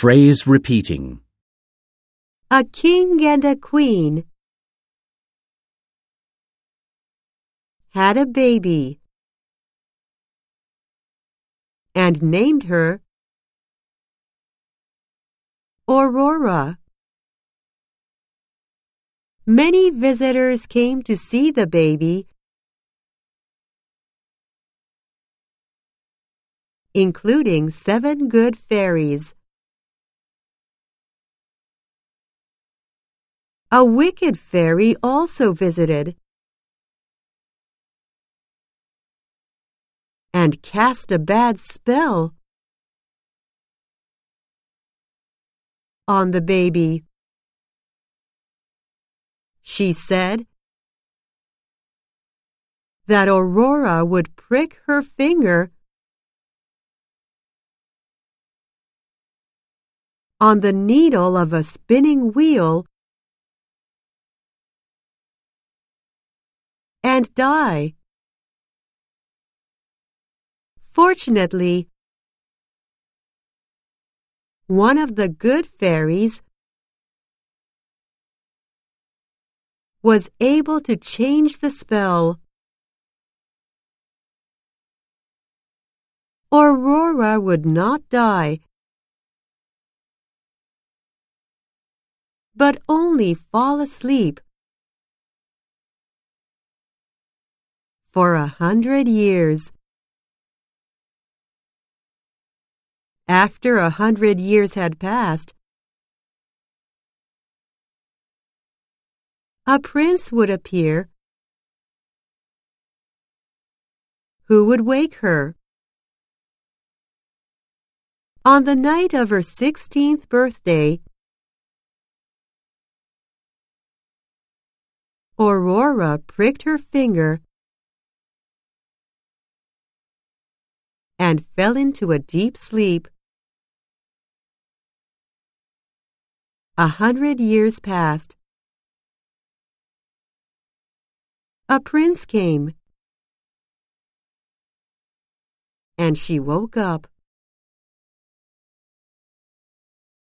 Phrase repeating. A king and a queen had a baby and named her Aurora. Many visitors came to see the baby, including seven good fairies. A wicked fairy also visited and cast a bad spell on the baby. She said that Aurora would prick her finger on the needle of a spinning wheel and die. Fortunately, one of the good fairies was able to change the spell. Aurora would not die, but only fall asleep. For a hundred years. After a hundred years had passed, a prince would appear who would wake her. On the night of her sixteenth birthday, Aurora pricked her finger and fell into a deep sleep. A hundred years passed. A prince came, and she woke up.